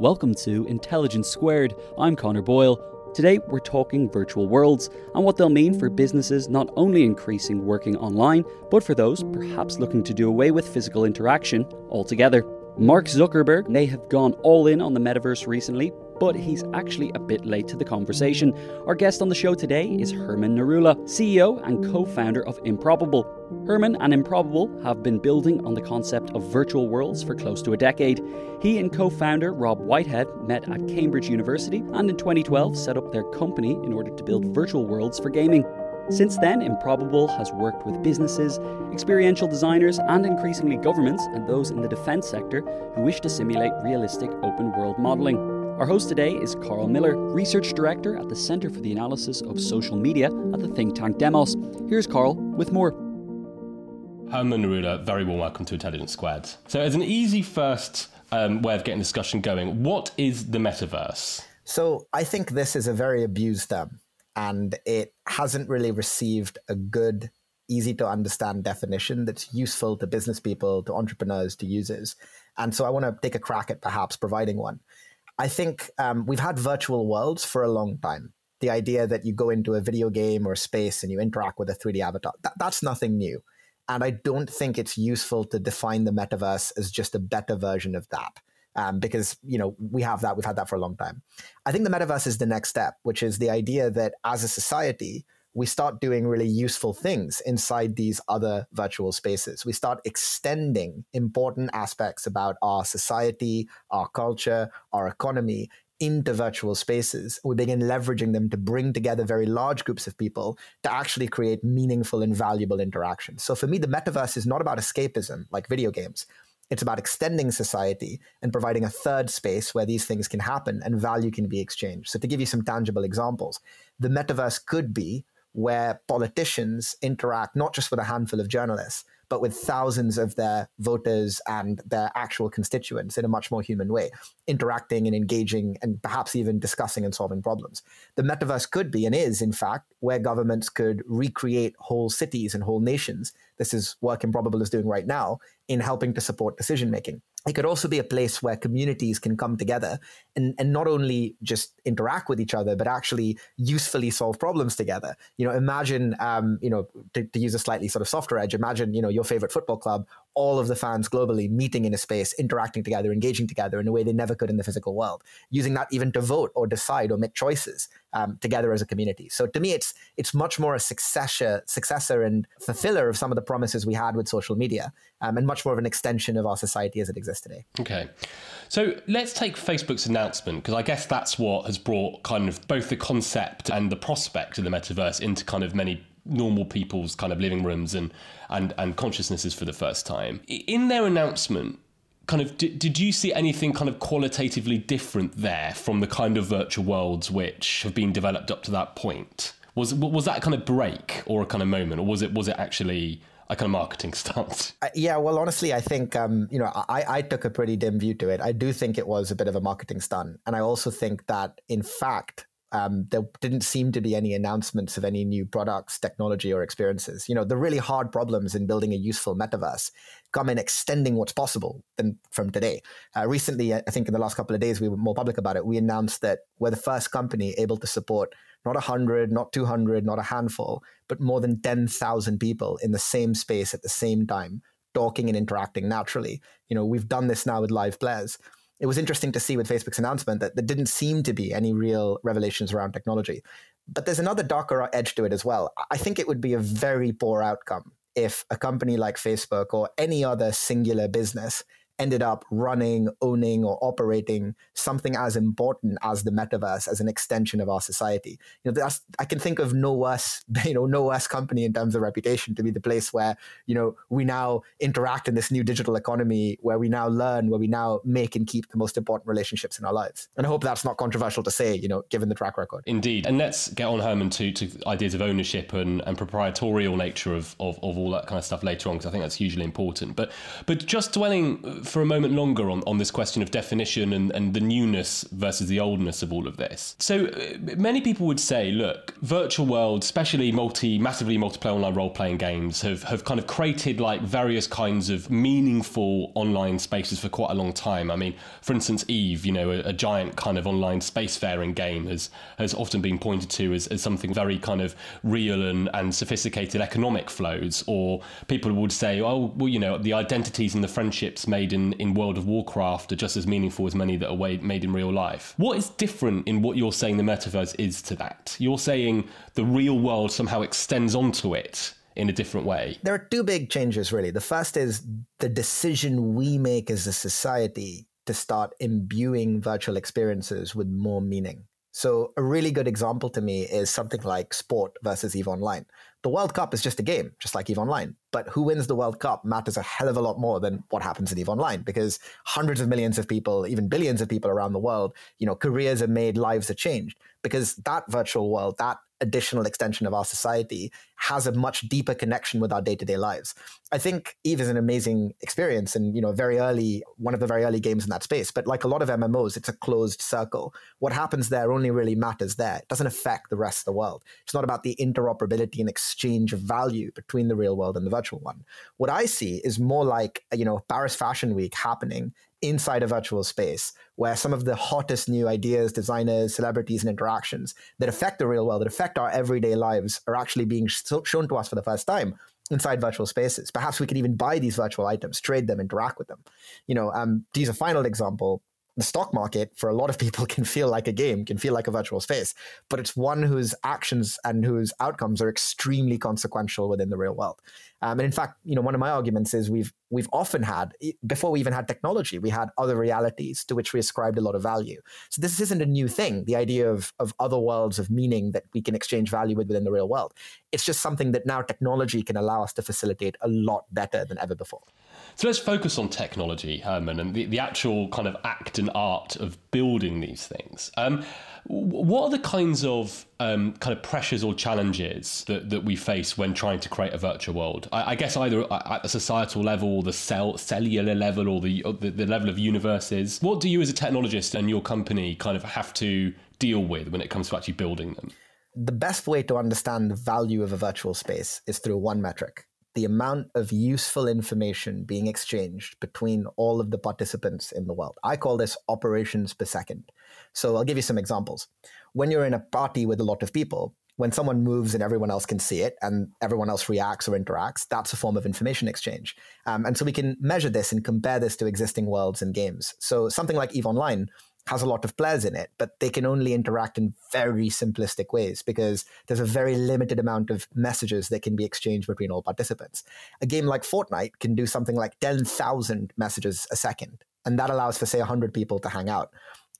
Welcome to Intelligence Squared. I'm Connor Boyle. Today, we're talking virtual worlds and what they'll mean for businesses not only increasing working online, but for those perhaps looking to do away with physical interaction altogether. Mark Zuckerberg may have gone all in on the metaverse recently, but he's actually a bit late to the conversation. Our guest on the show today is Herman Narula, CEO and co founder of Improbable. Herman and Improbable have been building on the concept of virtual worlds for close to a decade. He and co founder Rob Whitehead met at Cambridge University and in 2012 set up their company in order to build virtual worlds for gaming. Since then, Improbable has worked with businesses, experiential designers, and increasingly governments and those in the defence sector who wish to simulate realistic open world modelling. Our host today is Carl Miller, Research Director at the Centre for the Analysis of Social Media at the think tank Demos. Here's Carl with more. Herman Narula, very warm welcome to Intelligence Squared. So, as an easy first um, way of getting discussion going, what is the metaverse? So, I think this is a very abused term, and it hasn't really received a good, easy to understand definition that's useful to business people, to entrepreneurs, to users. And so, I want to take a crack at perhaps providing one. I think um, we've had virtual worlds for a long time. The idea that you go into a video game or space and you interact with a 3D avatar, that, that's nothing new and I don't think it's useful to define the metaverse as just a better version of that. Um, because you know we have that we've had that for a long time i think the metaverse is the next step which is the idea that as a society we start doing really useful things inside these other virtual spaces we start extending important aspects about our society our culture our economy into virtual spaces. We begin leveraging them to bring together very large groups of people to actually create meaningful and valuable interactions. So for me, the metaverse is not about escapism like video games. It's about extending society and providing a third space where these things can happen and value can be exchanged. So, to give you some tangible examples, the metaverse could be where politicians interact not just with a handful of journalists, but with thousands of their voters and their actual constituents in a much more human way, interacting and engaging and perhaps even discussing and solving problems. The metaverse could be and is, in fact, where governments could recreate whole cities and whole nations. This is work Improbable is doing right now in helping to support decision making it could also be a place where communities can come together and, and not only just interact with each other, but actually usefully solve problems together. You know, imagine, um, you know, to, to, use a slightly sort of softer edge, imagine, you know, your favorite football club, all of the fans globally meeting in a space, interacting together, engaging together in a way they never could in the physical world, using that even to vote or decide or make choices um, together as a community. So to me, it's it's much more a successor, successor and fulfiller of some of the promises we had with social media, um, and much more of an extension of our society as it exists today. Okay, so let's take Facebook's announcement because I guess that's what has brought kind of both the concept and the prospect of the metaverse into kind of many normal people's kind of living rooms and and and consciousnesses for the first time. In their announcement, kind of did, did you see anything kind of qualitatively different there from the kind of virtual worlds which have been developed up to that point? Was was that kind of break or a kind of moment, or was it was it actually a kind of marketing stunt? Uh, yeah, well, honestly, I think um, you know I, I took a pretty dim view to it. I do think it was a bit of a marketing stunt, and I also think that in fact um, there didn't seem to be any announcements of any new products, technology, or experiences. You know, the really hard problems in building a useful metaverse come in extending what's possible than from today. Uh, recently, I think in the last couple of days, we were more public about it. We announced that we're the first company able to support not 100, not 200, not a handful, but more than 10,000 people in the same space at the same time, talking and interacting naturally. You know, we've done this now with live players. It was interesting to see with Facebook's announcement that there didn't seem to be any real revelations around technology. But there's another darker edge to it as well. I think it would be a very poor outcome if a company like Facebook or any other singular business ended up running, owning, or operating something as important as the metaverse as an extension of our society. You know, I can think of no worse, you know, no worse company in terms of reputation to be the place where you know we now interact in this new digital economy, where we now learn, where we now make and keep the most important relationships in our lives. And I hope that's not controversial to say, you know, given the track record. Indeed, and let's get on, Herman, to, to ideas of ownership and, and proprietorial nature of, of, of all that kind of stuff later on, because I think that's hugely important. But but just dwelling for a moment longer on, on this question of definition and, and the newness versus the oldness of all of this. So uh, many people would say, look, virtual worlds, especially multi massively multiplayer online role playing games, have, have kind of created like various kinds of meaningful online spaces for quite a long time. I mean, for instance, Eve, you know, a, a giant kind of online spacefaring game has has often been pointed to as, as something very kind of real and, and sophisticated economic flows. Or people would say, oh, well, you know, the identities and the friendships made in, in World of Warcraft are just as meaningful as many that are made in real life. What is different in what you're saying the metaverse is to that? You're saying the real world somehow extends onto it in a different way. There are two big changes, really. The first is the decision we make as a society to start imbuing virtual experiences with more meaning. So, a really good example to me is something like sport versus EVE Online. The World Cup is just a game, just like EVE Online. But who wins the World Cup matters a hell of a lot more than what happens in EVE Online because hundreds of millions of people, even billions of people around the world, you know, careers are made, lives are changed because that virtual world, that additional extension of our society has a much deeper connection with our day-to-day lives. I think Eve is an amazing experience and you know very early one of the very early games in that space but like a lot of MMOs it's a closed circle. What happens there only really matters there. It doesn't affect the rest of the world. It's not about the interoperability and exchange of value between the real world and the virtual one. What I see is more like you know Paris Fashion Week happening inside a virtual space where some of the hottest new ideas, designers, celebrities, and interactions that affect the real world, that affect our everyday lives, are actually being shown to us for the first time inside virtual spaces. Perhaps we can even buy these virtual items, trade them, interact with them. You know, um, to use a final example, the stock market for a lot of people can feel like a game, can feel like a virtual space, but it's one whose actions and whose outcomes are extremely consequential within the real world. Um, and in fact, you know, one of my arguments is we've we've often had before we even had technology, we had other realities to which we ascribed a lot of value. So this isn't a new thing. The idea of of other worlds of meaning that we can exchange value with within the real world. It's just something that now technology can allow us to facilitate a lot better than ever before. So let's focus on technology, Herman, and the, the actual kind of act and art of building these things. Um, what are the kinds of um, kind of pressures or challenges that, that we face when trying to create a virtual world? I, I guess either at the societal level, the cell, cellular level, or the, or the the level of universes. What do you, as a technologist and your company, kind of have to deal with when it comes to actually building them? The best way to understand the value of a virtual space is through one metric, the amount of useful information being exchanged between all of the participants in the world. I call this operations per second. So I'll give you some examples. When you're in a party with a lot of people, when someone moves and everyone else can see it and everyone else reacts or interacts, that's a form of information exchange. Um, and so we can measure this and compare this to existing worlds and games. So something like EVE Online has a lot of players in it, but they can only interact in very simplistic ways because there's a very limited amount of messages that can be exchanged between all participants. A game like Fortnite can do something like 10,000 messages a second, and that allows for, say, 100 people to hang out.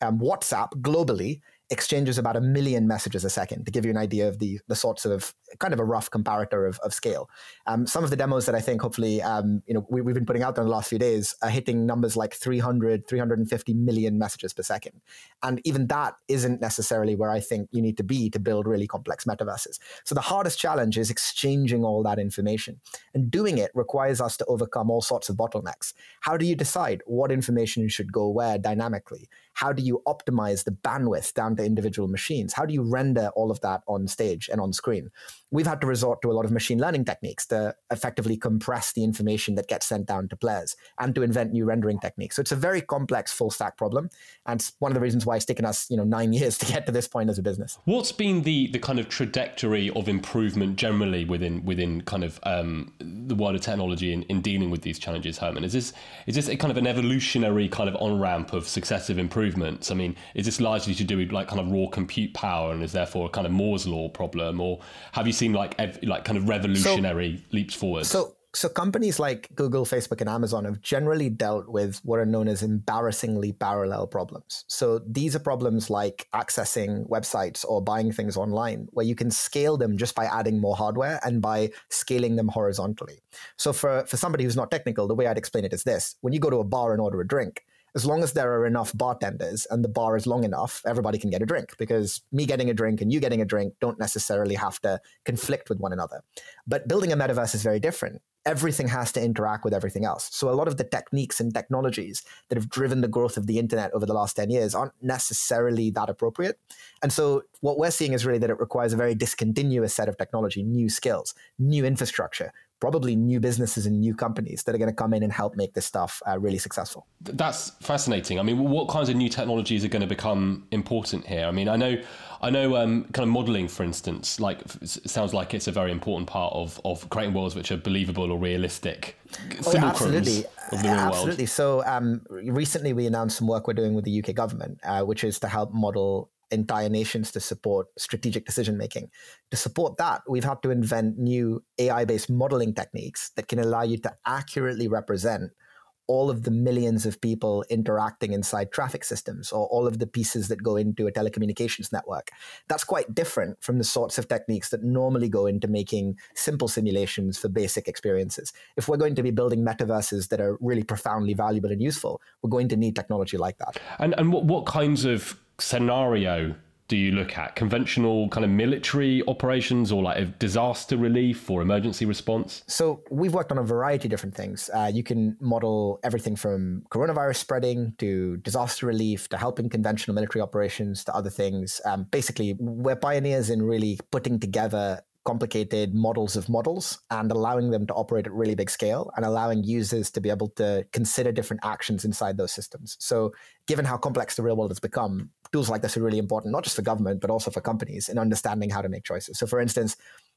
Um, WhatsApp globally exchanges about a million messages a second to give you an idea of the the sorts of kind of a rough comparator of, of scale. Um, some of the demos that I think hopefully um, you know we, have been putting out there in the last few days are hitting numbers like 300, 350 million messages per second, and even that isn't necessarily where I think you need to be to build really complex metaverses. So the hardest challenge is exchanging all that information, and doing it requires us to overcome all sorts of bottlenecks. How do you decide what information should go where dynamically? How do you optimize the bandwidth down to individual machines? How do you render all of that on stage and on screen? We've had to resort to a lot of machine learning techniques to effectively compress the information that gets sent down to players and to invent new rendering techniques. So it's a very complex full stack problem. And it's one of the reasons why it's taken us, you know, nine years to get to this point as a business. What's been the the kind of trajectory of improvement generally within within kind of um, the world of technology in, in dealing with these challenges, Herman? Is this is this a kind of an evolutionary kind of on ramp of successive improvements? I mean, is this largely to do with like kind of raw compute power and is therefore a kind of Moore's law problem, or have you seen like ev- like kind of revolutionary so, leaps forward? So so companies like Google, Facebook, and Amazon have generally dealt with what are known as embarrassingly parallel problems. So these are problems like accessing websites or buying things online, where you can scale them just by adding more hardware and by scaling them horizontally. So for, for somebody who's not technical, the way I'd explain it is this: when you go to a bar and order a drink, as long as there are enough bartenders and the bar is long enough, everybody can get a drink because me getting a drink and you getting a drink don't necessarily have to conflict with one another. But building a metaverse is very different. Everything has to interact with everything else. So a lot of the techniques and technologies that have driven the growth of the internet over the last 10 years aren't necessarily that appropriate. And so what we're seeing is really that it requires a very discontinuous set of technology, new skills, new infrastructure, probably new businesses and new companies that are going to come in and help make this stuff uh, really successful. That's fascinating. I mean, what kinds of new technologies are going to become important here? I mean, I know, I know, um, kind of modeling, for instance, like sounds like it's a very important part of of creating worlds which are believable or realistic. Oh, yeah, absolutely, absolutely. World. So um, recently, we announced some work we're doing with the UK government, uh, which is to help model entire nations to support strategic decision making. To support that, we've had to invent new AI based modeling techniques that can allow you to accurately represent all of the millions of people interacting inside traffic systems or all of the pieces that go into a telecommunications network. That's quite different from the sorts of techniques that normally go into making simple simulations for basic experiences. If we're going to be building metaverses that are really profoundly valuable and useful, we're going to need technology like that. And, and what, what kinds of scenario do you look at? Conventional kind of military operations or like disaster relief or emergency response? So we've worked on a variety of different things. Uh, you can model everything from coronavirus spreading to disaster relief to helping conventional military operations to other things. Um, basically, we're pioneers in really putting together complicated models of models and allowing them to operate at really big scale and allowing users to be able to consider different actions inside those systems. So, given how complex the real world has become, tools like this are really important, not just for government, but also for companies in understanding how to make choices. So, for instance,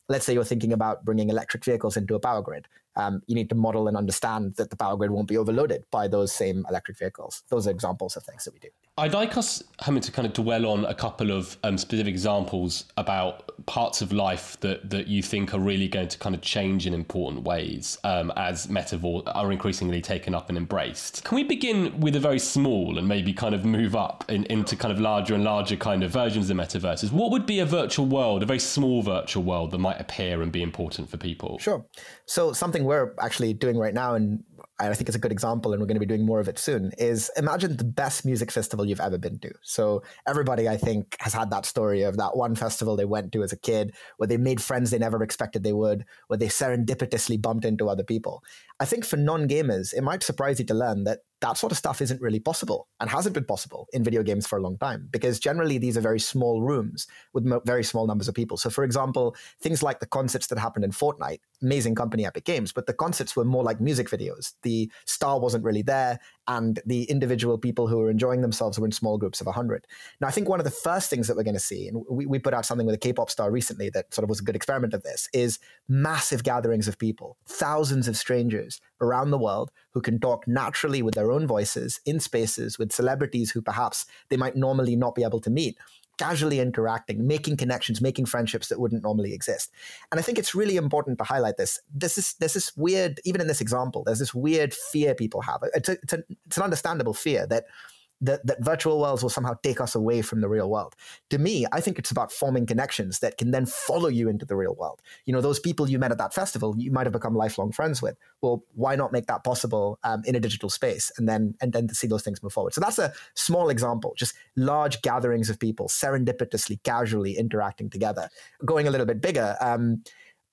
let's say you're thinking about bringing electric vehicles into a power grid. Um, you need to model and understand that the power grid won't be overloaded by those same electric vehicles. Those are examples of things that we do. I'd like us, Herman, to kind of dwell on a couple of um, specific examples about parts of life that, that you think are really going to kind of change in important ways um, as metaverse are increasingly taken up and embraced. Can we begin with a very small and maybe kind of move up in, into kind of larger and larger kind of versions of metaverses? What would be a virtual world, a very small virtual world that might appear and be important for people? Sure. So something we're actually doing right now and I think it's a good example, and we're going to be doing more of it soon, is imagine the best music festival you've ever been to. So everybody, I think, has had that story of that one festival they went to as a kid where they made friends they never expected they would, where they serendipitously bumped into other people. I think for non gamers, it might surprise you to learn that that sort of stuff isn't really possible and hasn't been possible in video games for a long time because generally these are very small rooms with mo- very small numbers of people. So, for example, things like the concerts that happened in Fortnite, amazing company Epic Games, but the concerts were more like music videos. The star wasn't really there, and the individual people who are enjoying themselves were in small groups of 100. Now, I think one of the first things that we're going to see, and we, we put out something with a K pop star recently that sort of was a good experiment of this, is massive gatherings of people, thousands of strangers around the world who can talk naturally with their own voices in spaces with celebrities who perhaps they might normally not be able to meet casually interacting, making connections, making friendships that wouldn't normally exist. And I think it's really important to highlight this. This is there's this weird, even in this example, there's this weird fear people have. It's, a, it's, a, it's an understandable fear that that, that virtual worlds will somehow take us away from the real world. To me, I think it's about forming connections that can then follow you into the real world. You know, those people you met at that festival, you might have become lifelong friends with. Well, why not make that possible um, in a digital space and then and then to see those things move forward? So that's a small example, just large gatherings of people serendipitously, casually interacting together. Going a little bit bigger, um,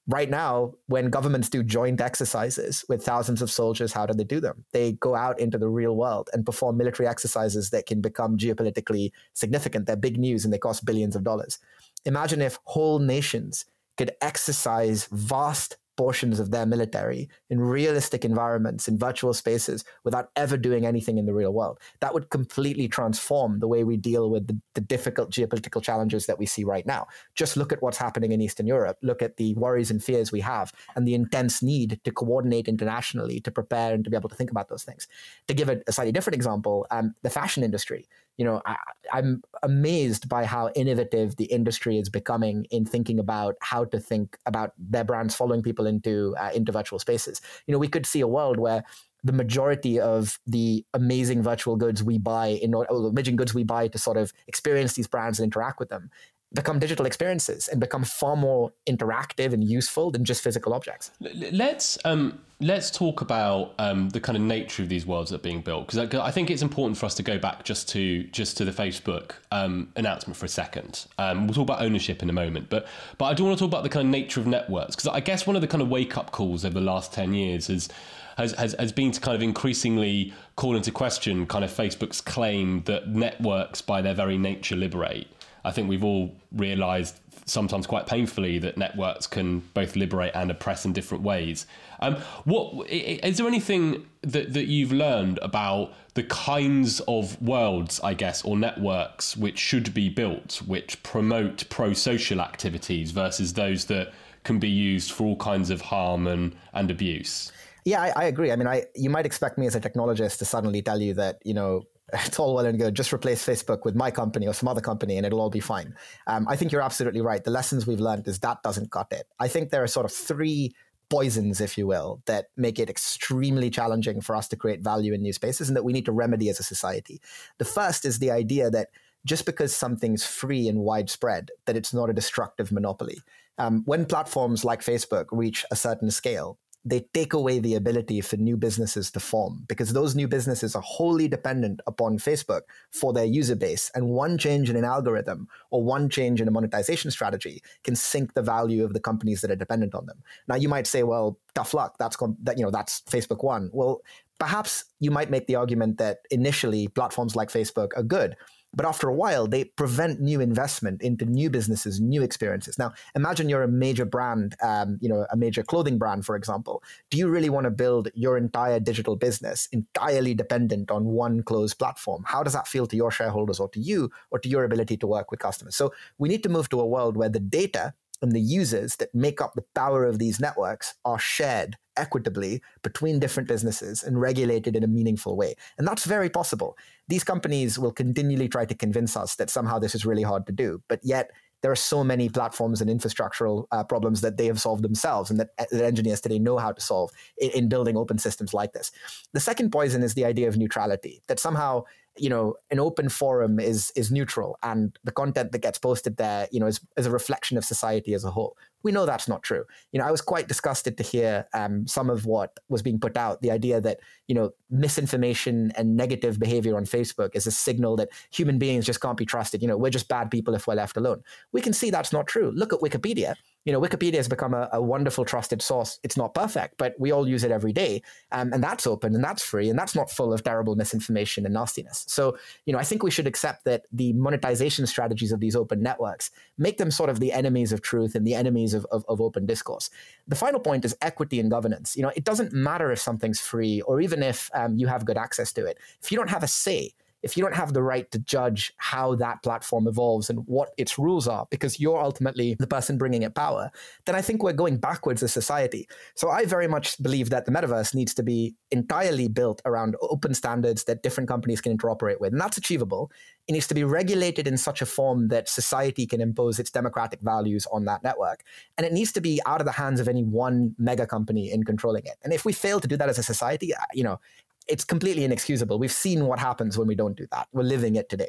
right now, when governments do joint exercises with thousands of soldiers, how do they do them? They go out into the real world and perform military exercises that can become geopolitically significant. They're big news and they cost billions of dollars. Imagine if whole nations could exercise vast portions of their military in realistic environments, in virtual spaces, without ever doing anything in the real world. That would completely transform the way we deal with the, the, difficult geopolitical challenges that we see right now. Just look at what's happening in Eastern Europe. Look at the worries and fears we have and the intense need to coordinate internationally to prepare and to be able to think about those things. To give a, a slightly different example, um, the fashion industry you know, I, am amazed by how innovative the industry is becoming in thinking about how to think about their brands following people into uh, into virtual spaces. You know, we could see a world where the majority of the amazing virtual goods we buy in or the amazing goods we buy to sort of experience these brands and interact with them become digital experiences and become far more interactive and useful than just physical objects. Let's um, let's talk about um, the kind of nature of these worlds that are being built because I, I, think it's important for us to go back just to just to the Facebook um, announcement for a second. Um, we'll talk about ownership in a moment, but but I do want to talk about the kind of nature of networks because I guess one of the kind of wake up calls over the last ten years is. Has, has, has been to kind of increasingly call into question kind of Facebook's claim that networks by their very nature liberate. I think we've all realised sometimes quite painfully that networks can both liberate and oppress in different ways. Um, what is there anything that, that you've learned about the kinds of worlds, I guess, or networks which should be built, which promote pro-social activities versus those that can be used for all kinds of harm and, and abuse? Yeah, I, I, agree. I mean, I you might expect me as a technologist to suddenly tell you that you know it's all well and good. Just replace Facebook with my company or some other company, and it'll all be fine. Um, I think you're absolutely right. The lessons we've learned is that doesn't cut it. I think there are sort of three poisons, if you will, that make it extremely challenging for us to create value in new spaces, and that we need to remedy as a society. The first is the idea that just because something's free and widespread, that it's not a destructive monopoly. Um, when platforms like Facebook reach a certain scale, they take away the ability for new businesses to form because those new businesses are wholly dependent upon Facebook for their user base. And one change in an algorithm or one change in a monetization strategy can sink the value of the companies that are dependent on them. Now, you might say, well, tough luck. That's that, you know that's Facebook one. Well, perhaps you might make the argument that initially platforms like Facebook are good but after a while, they prevent new investment into new businesses, new experiences. Now, imagine you're a major brand, um, you know, a major clothing brand, for example. Do you really want to build your entire digital business entirely dependent on one closed platform? How does that feel to your shareholders or to you or to your ability to work with customers? So we need to move to a world where the data and the users that make up the power of these networks are shared equitably between different businesses and regulated in a meaningful way. And that's very possible. These companies will continually try to convince us that somehow this is really hard to do, but yet there are so many platforms and infrastructural uh, problems that they have solved themselves and that, uh, that engineers today know how to solve in, in, building open systems like this. The second poison is the idea of neutrality, that somehow you know an open forum is is neutral and the content that gets posted there you know is, is a reflection of society as a whole we know that's not true. You know, I was quite disgusted to hear um, some of what was being put out. The idea that you know misinformation and negative behavior on Facebook is a signal that human beings just can't be trusted. You know, we're just bad people if we're left alone. We can see that's not true. Look at Wikipedia you know, Wikipedia has become a, a, wonderful, trusted source. It's not perfect, but we all use it every day. Um, and that's open and that's free and that's not full of terrible misinformation and nastiness. So, you know, I think we should accept that the monetization strategies of these open networks make them sort of the enemies of truth and the enemies of, of, of open discourse. The final point is equity and governance. You know, it doesn't matter if something's free or even if um, you have good access to it. If you don't have a say, if you don't have the right to judge how that platform evolves and what its rules are, because you're ultimately the person bringing it power, then I think we're going backwards as society. So I very much believe that the metaverse needs to be entirely built around open standards that different companies can interoperate with. And that's achievable. It needs to be regulated in such a form that society can impose its democratic values on that network. And it needs to be out of the hands of any one mega company in controlling it. And if we fail to do that as a society, uh, you know, it's completely inexcusable. We've seen what happens when we don't do that. We're living it today.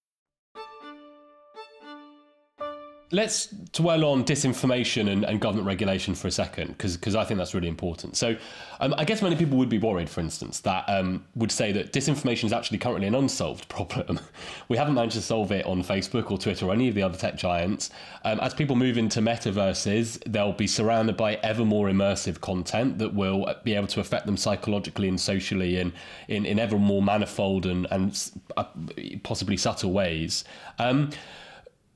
Let's dwell on disinformation and, and government regulation for a second, because I think that's really important. So, um, I guess many people would be worried, for instance, that um, would say that disinformation is actually currently an unsolved problem. we haven't managed to solve it on Facebook or Twitter or any of the other tech giants. Um, as people move into metaverses, they'll be surrounded by ever more immersive content that will be able to affect them psychologically and socially in, in, in ever more manifold and, and uh, possibly subtle ways.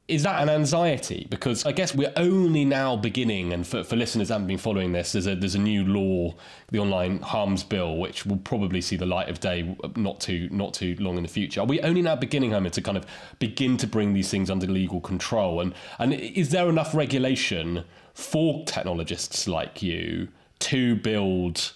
Is that an anxiety? Because I guess we're only now beginning, and for, for listeners that haven't been following this, there's a there's a new law, the Online Harms Bill, which will probably see the light of day not too not too long in the future. Are we only now beginning, Herman, to kind of begin to bring these things under legal control? And and is there enough regulation for technologists like you to build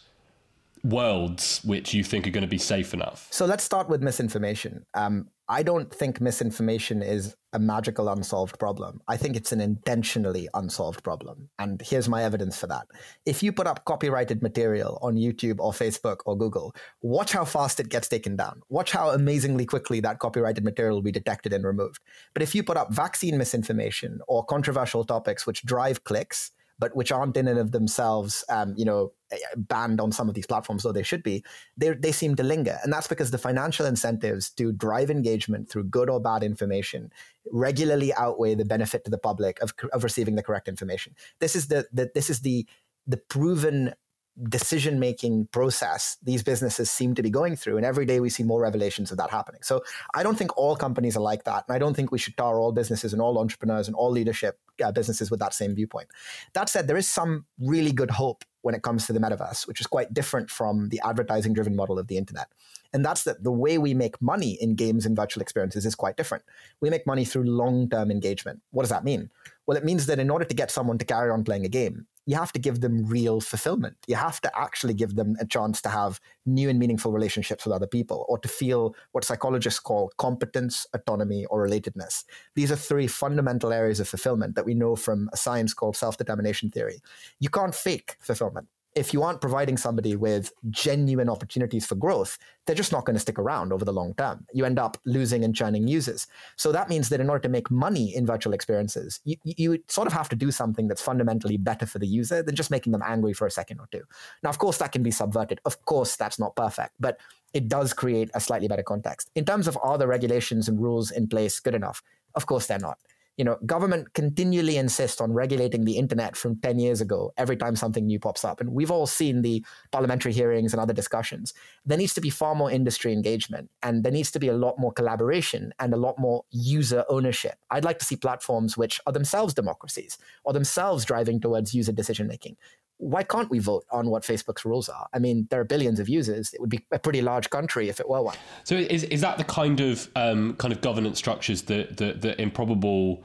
worlds which you think are going to be safe enough? So let's start with misinformation. Um, I don't think misinformation is a magical unsolved problem. I think it's an intentionally unsolved problem. And here's my evidence for that. If you put up copyrighted material on YouTube or Facebook or Google, watch how fast it gets taken down. Watch how amazingly quickly that copyrighted material will be detected and removed. But if you put up vaccine misinformation or controversial topics which drive clicks, but which aren't in and of themselves, um, you know, banned on some of these platforms, though they should be, they, they seem to linger. And that's because the financial incentives to drive engagement through good or bad information regularly outweigh the benefit to the public of, of receiving the correct information. This is the, the this is the the proven decision making process these businesses seem to be going through. And every day we see more revelations of that happening. So I don't think all companies are like that. And I don't think we should tar all businesses and all entrepreneurs and all leadership uh, businesses with that same viewpoint. That said, there is some really good hope when it comes to the metaverse, which is quite different from the advertising driven model of the internet. And that's that the way we make money in games and virtual experiences is quite different. We make money through long term engagement. What does that mean? Well, it means that in order to get someone to carry on playing a game, you have to give them real fulfillment. You have to actually give them a chance to have new and meaningful relationships with other people or to feel what psychologists call competence, autonomy, or relatedness. These are three fundamental areas of fulfillment that we know from a science called self determination theory. You can't fake fulfillment if you aren't providing somebody with genuine opportunities for growth, they're just not going to stick around over the long term. You end up losing and churning users. So that means that in order to make money in virtual experiences, you, you sort of have to do something that's fundamentally better for the user than just making them angry for a second or two. Now, of course, that can be subverted. Of course, that's not perfect, but it does create a slightly better context. In terms of are the regulations and rules in place good enough? Of course, they're not you know, government continually insist on regulating the internet from 10 years ago every time something new pops up. And we've all seen the parliamentary hearings and other discussions. There needs to be far more industry engagement and there needs to be a lot more collaboration and a lot more user ownership. I'd like to see platforms which are themselves democracies or themselves driving towards user decision making. Why can't we vote on what Facebook's rules are? I mean, there are billions of users. It would be a pretty large country if it were one. So, is, is that the kind of um, kind of governance structures that that, that improbable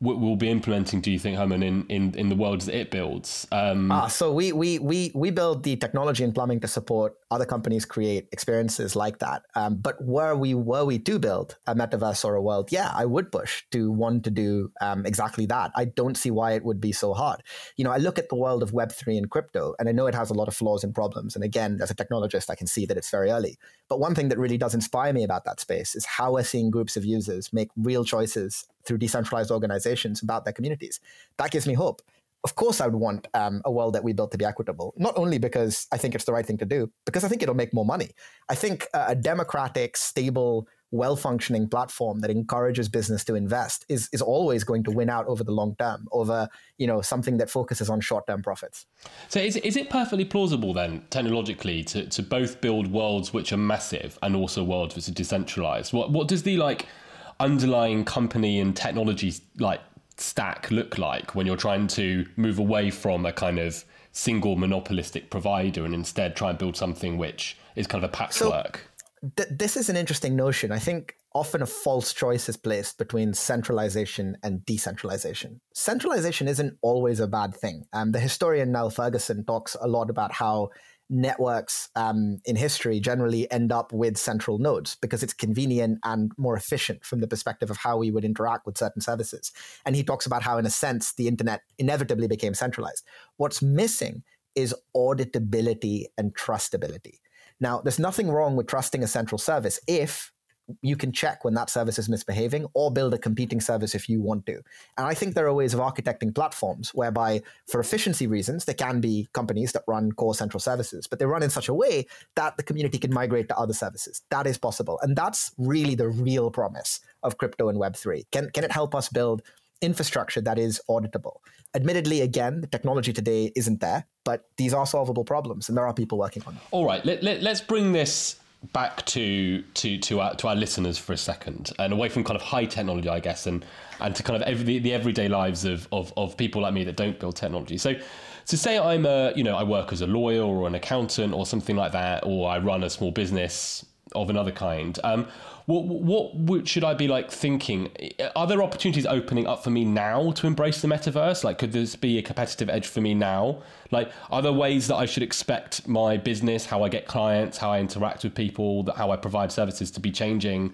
will be implementing, do you think, Herman, in, in, in the worlds that it builds? Um, uh, so we, we, we, we build the technology and plumbing to support other companies create experiences like that. Um, but where we were we to build a metaverse or a world, yeah, I would push to want to do um, exactly that. I don't see why it would be so hard. You know, I look at the world of Web three and crypto, and I know it has a lot of flaws and problems. And again, as a technologist, I can see that it's very early. But one thing that really does inspire me about that space is how we're seeing groups of users make real choices through decentralized organizations about their communities. That gives me hope. Of course, I would want um, a world that we built to be equitable, not only because I think it's the right thing to do, because I think it'll make more money. I think uh, a democratic, stable, well functioning platform that encourages business to invest is, is always going to win out over the long term over you know something that focuses on short term profits. So is, is it perfectly plausible then technologically to, to both build worlds which are massive and also worlds which are decentralized? What what does the like underlying company and technology like stack look like when you're trying to move away from a kind of single monopolistic provider and instead try and build something which is kind of a patchwork? So, th- this is an interesting notion. I think often a false choice is placed between centralization and decentralization. Centralization isn't always a bad thing. Um, the historian Niall Ferguson talks a lot about how networks um, in history generally end up with central nodes because it's convenient and more efficient from the perspective of how we would interact with certain services. And he talks about how, in a sense, the internet inevitably became centralized. What's missing is auditability and trustability. Now, there's nothing wrong with trusting a central service if you can check when that service is misbehaving or build a competing service if you want to. And I think there are ways of architecting platforms whereby, for efficiency reasons, there can be companies that run core central services, but they run in such a way that the community can migrate to other services. That is possible. And that's really the real promise of crypto and Web3. Can, can it help us build infrastructure that is auditable? Admittedly, again, the technology today isn't there, but these are solvable problems and there are people working on them. All right, let, let, let's bring this back to to to our to our listeners for a second and away from kind of high technology I guess and and to kind of every, the everyday lives of, of of people like me that don't build technology. So so say I'm a you know I work as a lawyer or an accountant or something like that or I run a small business of another kind um, what, what, should I be like thinking? Are there opportunities opening up for me now to embrace the metaverse? Like, could this be a competitive edge for me now? Like, are there ways that I should expect my business, how I get clients, how I interact with people, how I provide services to be changing?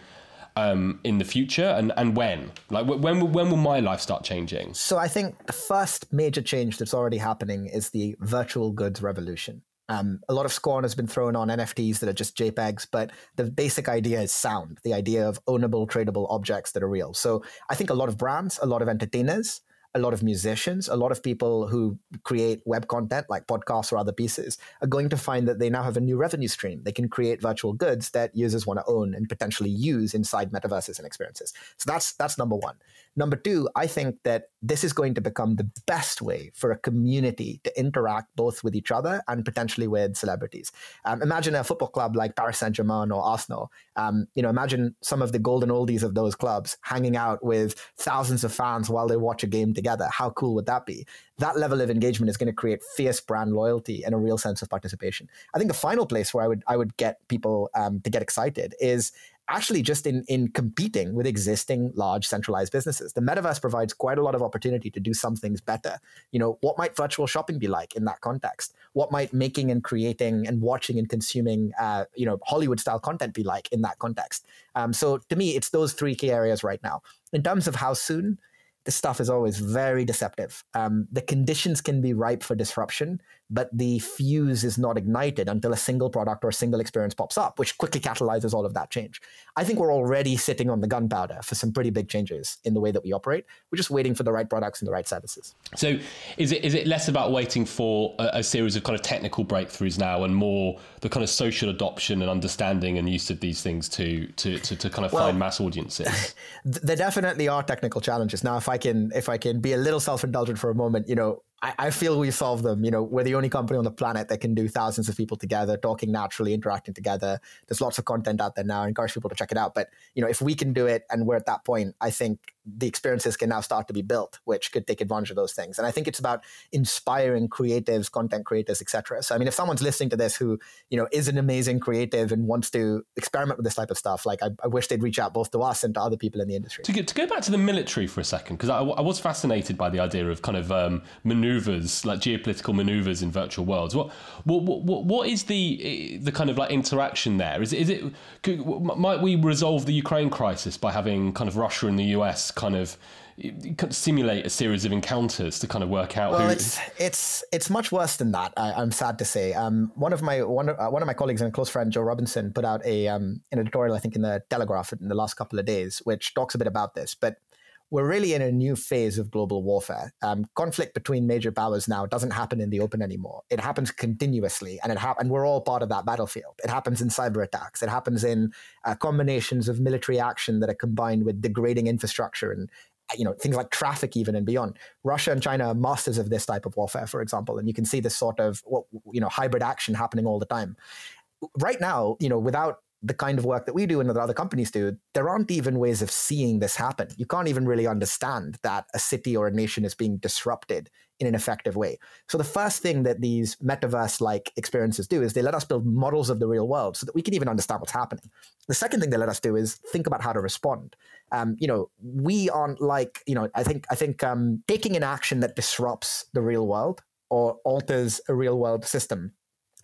Um, in the future and, and when like when when will my life start changing so i think the first major change that's already happening is the virtual goods revolution um, a lot of scorn has been thrown on NFTs that are just JPEGs, but the basic idea is sound, the idea of ownable, tradable objects that are real. So I think a lot of brands, a lot of entertainers a lot of musicians, a lot of people who create web content like podcasts or other pieces are going to find that they now have a new revenue stream. They can create virtual goods that users want to own and potentially use inside metaverses and experiences. So that's that's number one. Number two, I think that this is going to become the best way for a community to interact both with each other and potentially with celebrities. Um, imagine a football club like Paris Saint Germain or Arsenal. Um, you know, imagine some of the golden oldies of those clubs hanging out with thousands of fans while they watch a game together. How cool would that be? That level of engagement is going to create fierce brand loyalty and a real sense of participation. I think the final place where I would I would get people um, to get excited is actually just in in competing with existing large centralized businesses. The metaverse provides quite a lot of opportunity to do some things better. You know, what might virtual shopping be like in that context? What might making and creating and watching and consuming, uh, you know, Hollywood style content be like in that context? Um, so to me, it's those three key areas right now. In terms of how soon, this stuff is always very deceptive. Um, the conditions can be ripe for disruption, but the fuse is not ignited until a single product or a single experience pops up, which quickly catalyzes all of that change. I think we're already sitting on the gunpowder for some pretty big changes in the way that we operate. We're just waiting for the right products and the right services. So, is it is it less about waiting for a, a series of kind of technical breakthroughs now, and more the kind of social adoption and understanding and use of these things to to to, to kind of well, find mass audiences? there definitely are technical challenges. Now, if I can if I can be a little self indulgent for a moment, you know, I, I feel we solve them. You know, we're the only company on the planet that can do thousands of people together, talking naturally, interacting together. There's lots of content out there now. I encourage people to check it out. But you know, if we can do it and we're at that point, I think the experiences can now start to be built, which could take advantage of those things. And I think it's about inspiring creatives, content creators, etc. So I mean, if someone's listening to this who you know is an amazing creative and wants to experiment with this type of stuff, like I, I wish they'd reach out both to us and to other people in the industry. To, get, to go back to the military for a second, because I, I, was fascinated by the idea of kind of um, maneuvers, like geopolitical maneuvers in virtual worlds. What what what, what is the the kind of like interaction there? Is is it could, might we resolve the Ukraine crisis by having kind of Russia and the US kind of simulate a series of encounters to kind of work out. Well, who... it's it's it's much worse than that. I, am sad to say. Um, one of my one uh, one of my colleagues and close friend Joe Robinson put out a um, an editorial, I think, in the Telegraph in the last couple of days, which talks a bit about this. But we're really in a new phase of global warfare. Um, conflict between major powers now doesn't happen in the open anymore. It happens continuously, and it ha- and we're all part of that battlefield. It happens in cyber attacks. It happens in uh, combinations of military action that are combined with degrading infrastructure and you know things like traffic even and beyond russia and china are masters of this type of warfare for example and you can see this sort of you know hybrid action happening all the time right now you know without the kind of work that we do and that other companies do, there aren't even ways of seeing this happen. You can't even really understand that a city or a nation is being disrupted in an effective way. So the first thing that these metaverse like experiences do is they let us build models of the real world so that we can even understand what's happening. The second thing they let us do is think about how to respond. Um, you know, we aren't like, you know, I think I think um, taking an action that disrupts the real world or alters a real world system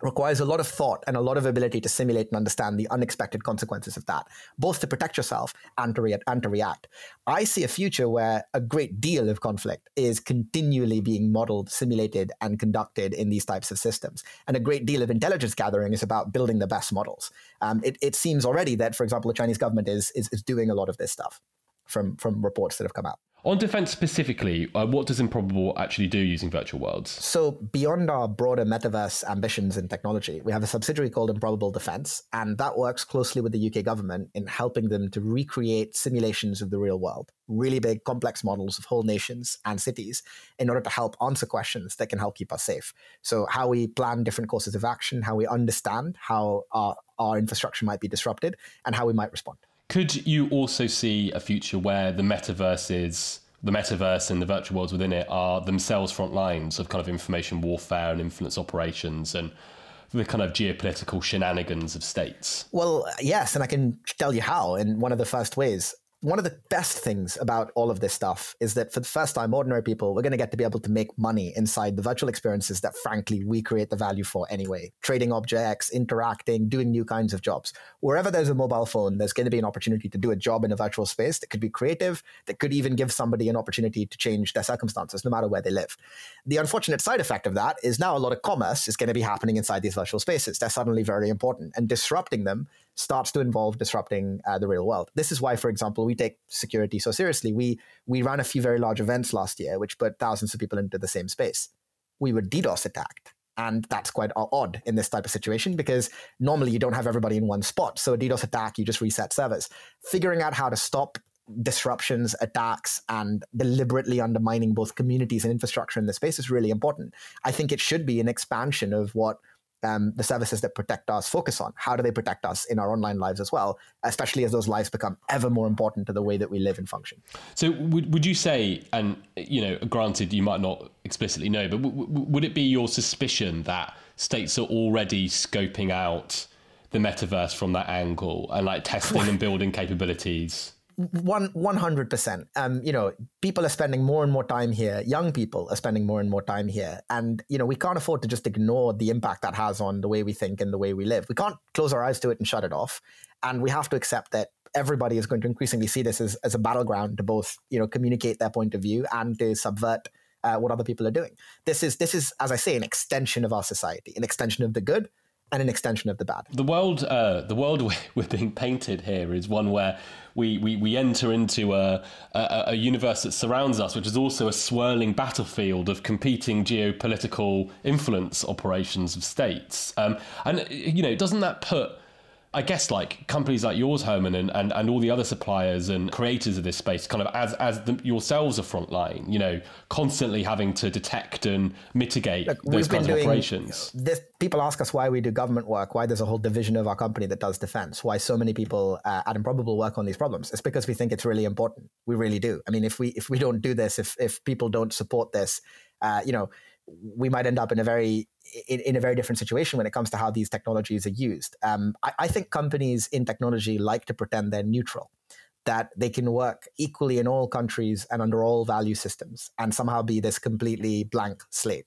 requires a lot of thought and a lot of ability to simulate and understand the unexpected consequences of that, both to protect yourself and to, and to react. I see a future where a great deal of conflict is continually being modeled, simulated, and conducted in these types of systems. And a great deal of intelligence gathering is about building the best models. Um, it, it, seems already that, for example, the Chinese government is, is, is doing a lot of this stuff from, from reports that have come out. On defense specifically, uh, what does Improbable actually do using virtual worlds? So, beyond our broader metaverse ambitions in technology, we have a subsidiary called Improbable Defense, and that works closely with the UK government in helping them to recreate simulations of the real world, really big, complex models of whole nations and cities, in order to help answer questions that can help keep us safe. So, how we plan different courses of action, how we understand how our, our infrastructure might be disrupted, and how we might respond. Could you also see a future where the metaverse is the metaverse and the virtual worlds within it are themselves front lines of kind of information warfare and influence operations and the kind of geopolitical shenanigans of states? Well, yes, and I can tell you how in one of the first ways one of the best things about all of this stuff is that for the first time, ordinary people, we're going to get to be able to make money inside the virtual experiences that, frankly, we create the value for anyway. Trading objects, interacting, doing new kinds of jobs. Wherever there's a mobile phone, there's going to be an opportunity to do a job in a virtual space that could be creative, that could even give somebody an opportunity to change their circumstances, no matter where they live. The unfortunate side effect of that is now a lot of commerce is going to be happening inside these virtual spaces. They're suddenly very important, and disrupting them starts to involve disrupting uh, the real world. This is why, for example, we take security so seriously. We we ran a few very large events last year, which put thousands of people into the same space. We were DDoS attacked. And that's quite odd in this type of situation because normally you don't have everybody in one spot. So a DDoS attack, you just reset servers. Figuring out how to stop disruptions, attacks, and deliberately undermining both communities and infrastructure in the space is really important. I think it should be an expansion of what um, the services that protect us focus on. How do they protect us in our online lives as well, especially as those lives become ever more important to the way that we live and function? So, would, would you say, and you know, granted, you might not explicitly know, but w- w- would it be your suspicion that states are already scoping out the metaverse from that angle and like testing and building capabilities? One one hundred percent. Um, you know, people are spending more and more time here. Young people are spending more and more time here, and you know, we can't afford to just ignore the impact that has on the way we think and the way we live. We can't close our eyes to it and shut it off, and we have to accept that everybody is going to increasingly see this as, as a battleground to both you know communicate their point of view and to subvert uh, what other people are doing. This is this is, as I say, an extension of our society, an extension of the good and an extension of the bad. The world, uh, the world we're being painted here is one where we, we, we enter into a, a, a, universe that surrounds us, which is also a swirling battlefield of competing geopolitical influence operations of states. Um, and, you know, doesn't that put I guess like companies like yours, Herman, and, and, and all the other suppliers and creators of this space, kind of as as the, yourselves are frontline, you know, constantly having to detect and mitigate Look, those kinds of operations. This, people ask us why we do government work, why there's a whole division of our company that does defense, why so many people uh, at Improbable work on these problems. It's because we think it's really important. We really do. I mean, if we if we don't do this, if if people don't support this, uh, you know, we might end up in a very in, in, a very different situation when it comes to how these technologies are used. Um, I, I, think companies in technology like to pretend they're neutral, that they can work equally in all countries and under all value systems, and somehow be this completely blank slate.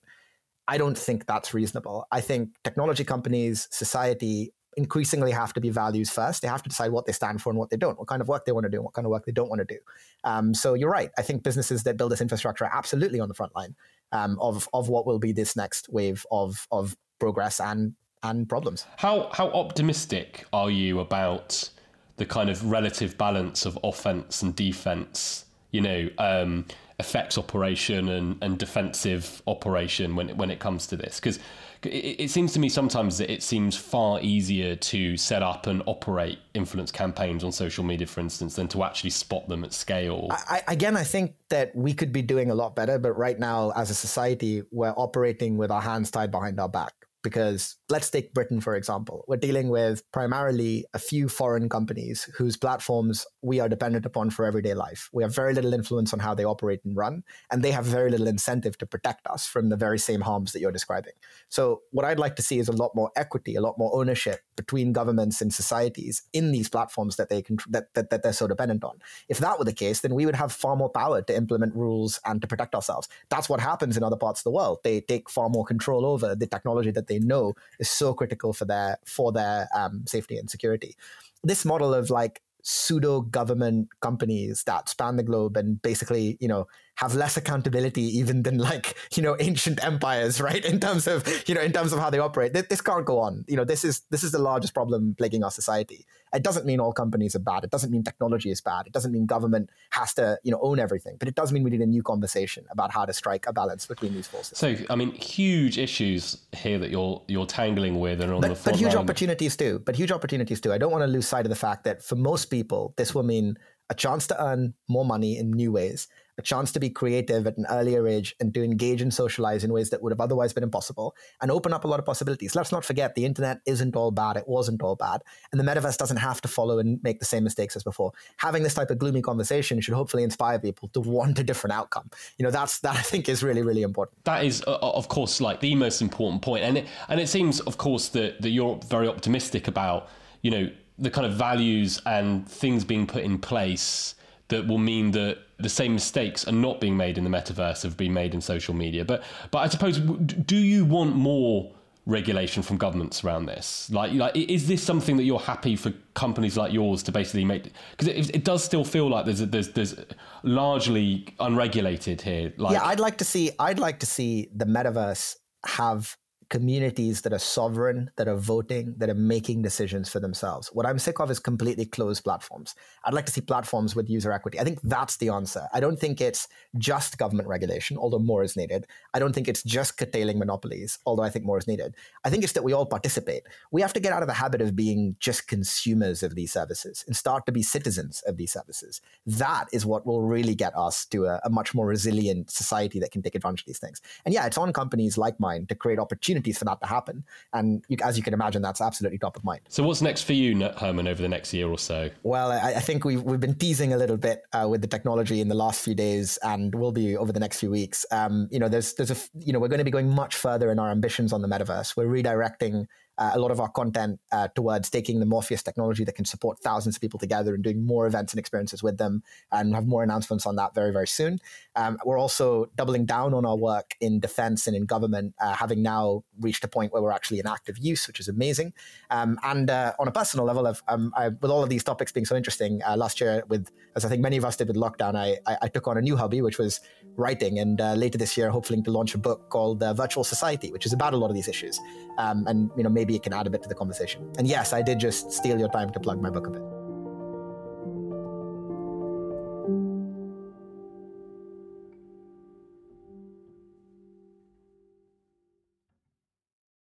I don't think that's reasonable. I think technology companies, society, increasingly have to be values first. They have to decide what they stand for and what they don't, what kind of work they want to do, and what kind of work they don't want to do. Um, so you're right. I think businesses that build this infrastructure are absolutely on the front line um, of of what will be this next wave of of progress and and problems. How how optimistic are you about the kind of relative balance of offense and defense? You know, um, effects operation and, and defensive operation when when it comes to this because it, it, seems to me sometimes that it seems far easier to set up and operate influence campaigns on social media, for instance, than to actually spot them at scale. I, again, I think that we could be doing a lot better, but right now, as a society, we're operating with our hands tied behind our back because let's take Britain, for example. We're dealing with primarily a few foreign companies whose platforms we are dependent upon for everyday life. We have very little influence on how they operate and run, and they have very little incentive to protect us from the very same harms that you're describing. So, what I'd like to see is a lot more equity, a lot more ownership between governments and societies in these platforms that they can that, that, that they're so dependent on. If that were the case, then we would have far more power to implement rules and to protect ourselves. That's what happens in other parts of the world. They take far more control over the technology that they they know is so critical for their for their um, safety and security. This model of like pseudo government companies that span the globe and basically, you know, have less accountability even than like, you know, ancient empires, right? In terms of, you know, in terms of how they operate. This, this can't go on. You know, this is this is the largest problem plaguing our society. It doesn't mean all companies are bad. It doesn't mean technology is bad. It doesn't mean government has to, you know, own everything. But it does mean we need a new conversation about how to strike a balance between these forces. So, I mean, huge issues here that you're you're tangling with and on but, the front But huge line. opportunities too. But huge opportunities too. I don't want to lose sight of the fact that for most people, this will mean a chance to earn more money in new ways, a chance to be creative at an earlier age and to engage and socialize in ways that would have otherwise been impossible and open up a lot of possibilities. Let's not forget the internet isn't all bad. It wasn't all bad. And the metaverse doesn't have to follow and make the same mistakes as before. Having this type of gloomy conversation should hopefully inspire people to want a different outcome. You know, that's that I think is really, really important. That is, uh, of course, like the most important point. And it, and it seems, of course, that, that you're very optimistic about, you know, the kind of values and things being put in place that will mean that the same mistakes are not being made in the metaverse have been made in social media. But but I suppose, do you want more regulation from governments around this? Like, like is this something that you're happy for companies like yours to basically make? Because it, it, does still feel like there's there's there's largely unregulated here. Like, yeah, I'd like to see I'd like to see the metaverse have communities that are sovereign, that are voting, that are making decisions for themselves. What I'm sick of is completely closed platforms. I'd like to see platforms with user equity. I think that's the answer. I don't think it's just government regulation, although more is needed. I don't think it's just curtailing monopolies, although I think more is needed. I think it's that we all participate. We have to get out of the habit of being just consumers of these services and start to be citizens of these services. That is what will really get us to a, a much more resilient society that can take advantage of these things. And yeah, it's on companies like mine to create opportunities opportunities for that to happen. And you, as you can imagine, that's absolutely top of mind. So, what's next for you, Herman, over the next year or so? Well, I, I think we've, we've been teasing a little bit uh, with the technology in the last few days and will be over the next few weeks. Um, you know, there's, there's a, you know, we're going to be going much further in our ambitions on the metaverse. We're redirecting uh, a lot of our content uh, towards taking the Morpheus technology that can support thousands of people together and doing more events and experiences with them, and have more announcements on that very, very soon. Um, we're also doubling down on our work in defense and in government, uh, having now reached a point where we're actually in active use, which is amazing. Um, and uh, on a personal level, um, I, with all of these topics being so interesting, uh, last year, with as I think many of us did with lockdown, I, I, I took on a new hobby, which was writing. And uh, later this year, hopefully to launch a book called Virtual Society, which is about a lot of these issues. Um, and you know, maybe maybe it can add a bit to the conversation. And yes, I did just steal your time to plug my book a bit.